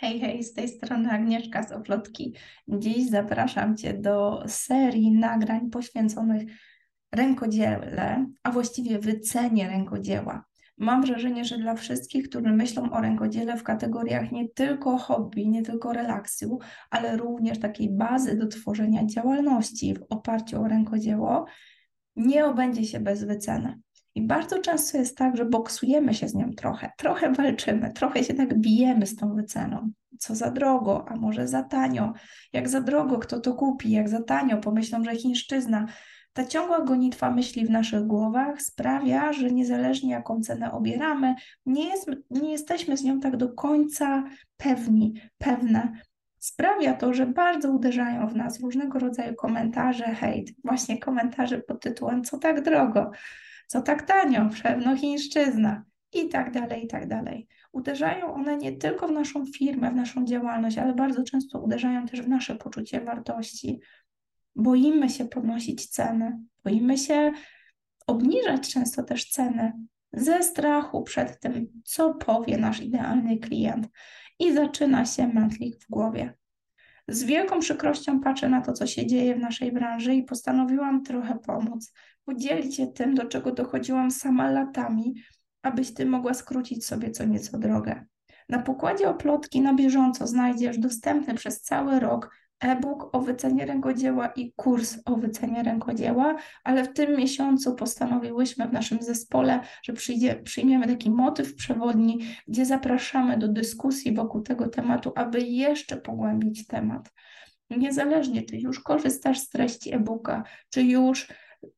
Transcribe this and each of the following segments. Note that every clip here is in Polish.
Hej, hej, z tej strony Agnieszka z Oplotki. Dziś zapraszam Cię do serii nagrań poświęconych rękodziele, a właściwie wycenie rękodzieła. Mam wrażenie, że dla wszystkich, którzy myślą o rękodziele w kategoriach nie tylko hobby, nie tylko relaksu, ale również takiej bazy do tworzenia działalności w oparciu o rękodzieło, nie obędzie się bez wyceny. I bardzo często jest tak, że boksujemy się z nią trochę, trochę walczymy, trochę się tak bijemy z tą wyceną. Co za drogo, a może za tanio? Jak za drogo, kto to kupi? Jak za tanio? Pomyślą, że chińszczyzna. Ta ciągła gonitwa myśli w naszych głowach sprawia, że niezależnie jaką cenę obieramy, nie, jest, nie jesteśmy z nią tak do końca pewni, pewne. Sprawia to, że bardzo uderzają w nas różnego rodzaju komentarze, hejt, właśnie komentarze pod tytułem Co tak drogo? Co tak tanio, pewno chińszczyzna i tak dalej, i tak dalej. Uderzają one nie tylko w naszą firmę, w naszą działalność, ale bardzo często uderzają też w nasze poczucie wartości. Boimy się podnosić ceny, boimy się obniżać często też ceny ze strachu przed tym, co powie nasz idealny klient. I zaczyna się mętlik w głowie. Z wielką przykrością patrzę na to, co się dzieje w naszej branży i postanowiłam trochę pomóc, podzielić się tym, do czego dochodziłam sama latami, abyś ty mogła skrócić sobie co nieco drogę. Na pokładzie oplotki na bieżąco znajdziesz dostępny przez cały rok e-book o wycenie rękodzieła i kurs o wycenie rękodzieła, ale w tym miesiącu postanowiłyśmy w naszym zespole, że przyjdzie, przyjmiemy taki motyw przewodni, gdzie zapraszamy do dyskusji wokół tego tematu, aby jeszcze pogłębić temat. Niezależnie, czy już korzystasz z treści e-booka, czy już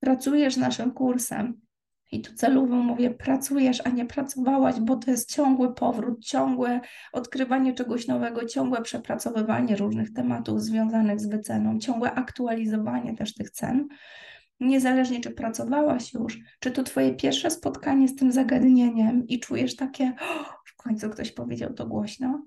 pracujesz naszym kursem, i tu celowo mówię, pracujesz, a nie pracowałaś, bo to jest ciągły powrót, ciągłe odkrywanie czegoś nowego, ciągłe przepracowywanie różnych tematów związanych z wyceną, ciągłe aktualizowanie też tych cen. Niezależnie, czy pracowałaś już, czy to Twoje pierwsze spotkanie z tym zagadnieniem i czujesz takie, oh, w końcu ktoś powiedział to głośno,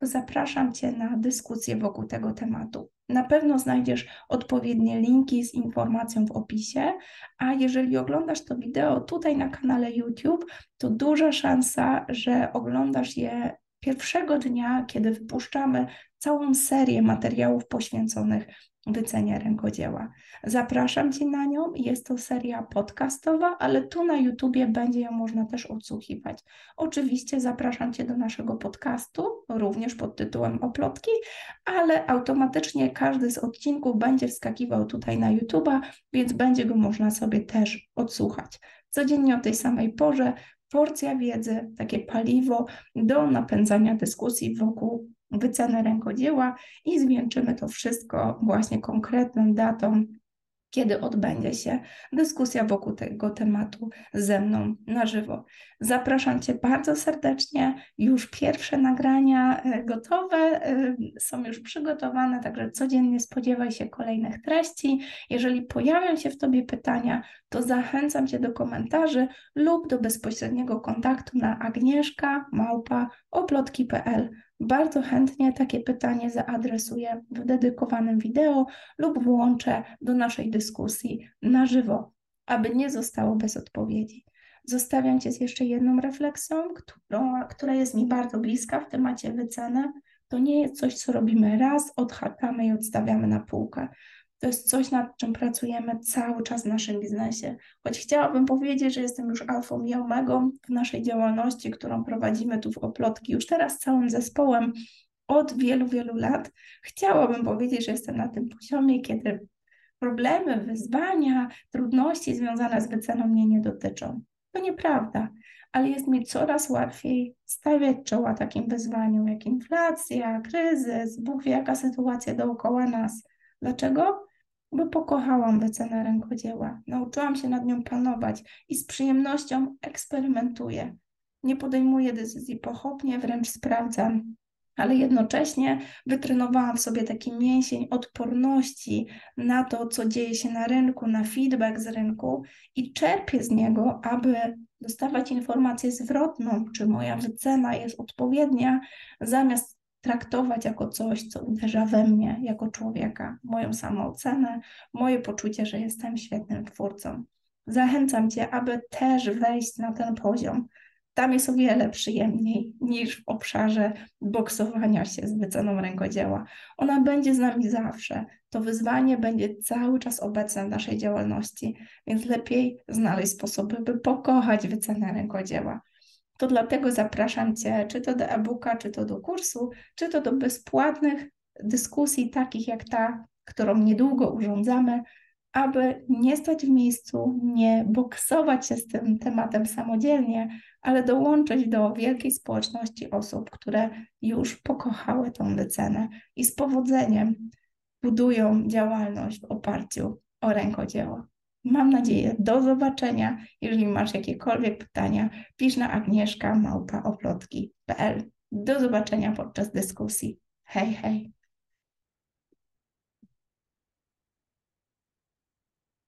zapraszam Cię na dyskusję wokół tego tematu. Na pewno znajdziesz odpowiednie linki z informacją w opisie, a jeżeli oglądasz to wideo tutaj na kanale YouTube, to duża szansa, że oglądasz je pierwszego dnia, kiedy wypuszczamy całą serię materiałów poświęconych wycenie rękodzieła. Zapraszam Cię na nią. Jest to seria podcastowa, ale tu na YouTubie będzie ją można też odsłuchiwać. Oczywiście zapraszam Cię do naszego podcastu, również pod tytułem Oplotki, ale automatycznie każdy z odcinków będzie wskakiwał tutaj na YouTuba, więc będzie go można sobie też odsłuchać. Codziennie o tej samej porze porcja wiedzy, takie paliwo do napędzania dyskusji wokół wycenę rękodzieła i zwieńczymy to wszystko właśnie konkretną datą, kiedy odbędzie się dyskusja wokół tego tematu ze mną na żywo. Zapraszam Cię bardzo serdecznie. Już pierwsze nagrania e, gotowe, e, są już przygotowane, także codziennie spodziewaj się kolejnych treści. Jeżeli pojawią się w Tobie pytania, to zachęcam Cię do komentarzy lub do bezpośredniego kontaktu na agnieszka bardzo chętnie takie pytanie zaadresuję w dedykowanym wideo lub włączę do naszej dyskusji na żywo, aby nie zostało bez odpowiedzi. Zostawiam Cię z jeszcze jedną refleksją, którą, która jest mi bardzo bliska w temacie wyceny. To nie jest coś, co robimy raz, odhaczamy i odstawiamy na półkę. To jest coś, nad czym pracujemy cały czas w naszym biznesie. Choć chciałabym powiedzieć, że jestem już alfą i omegą w naszej działalności, którą prowadzimy tu w Oplotki, już teraz całym zespołem od wielu, wielu lat. Chciałabym powiedzieć, że jestem na tym poziomie, kiedy problemy, wyzwania, trudności związane z wyceną mnie nie dotyczą. To nieprawda, ale jest mi coraz łatwiej stawiać czoła takim wyzwaniom jak inflacja, kryzys, Bóg wie jaka sytuacja dookoła nas. Dlaczego? Bo pokochałam wycenę rękodzieła. Nauczyłam się nad nią panować i z przyjemnością eksperymentuję. Nie podejmuję decyzji pochopnie, wręcz sprawdzam, ale jednocześnie wytrenowałam w sobie taki mięsień odporności na to, co dzieje się na rynku, na feedback z rynku i czerpię z niego, aby dostawać informację zwrotną, czy moja wycena jest odpowiednia, zamiast traktować jako coś, co uderza we mnie jako człowieka, moją samoocenę, moje poczucie, że jestem świetnym twórcą. Zachęcam Cię, aby też wejść na ten poziom. Tam jest o wiele przyjemniej niż w obszarze boksowania się z wyceną rękodzieła. Ona będzie z nami zawsze. To wyzwanie będzie cały czas obecne w naszej działalności, więc lepiej znaleźć sposoby, by pokochać wycenę rękodzieła. To dlatego zapraszam Cię, czy to do e-booka, czy to do kursu, czy to do bezpłatnych dyskusji, takich jak ta, którą niedługo urządzamy, aby nie stać w miejscu, nie boksować się z tym tematem samodzielnie, ale dołączyć do wielkiej społeczności osób, które już pokochały tą wycenę i z powodzeniem budują działalność w oparciu o rękodzieło. Mam nadzieję, do zobaczenia. Jeżeli masz jakiekolwiek pytania, pisz na agnieszka Do zobaczenia podczas dyskusji. Hej, hej.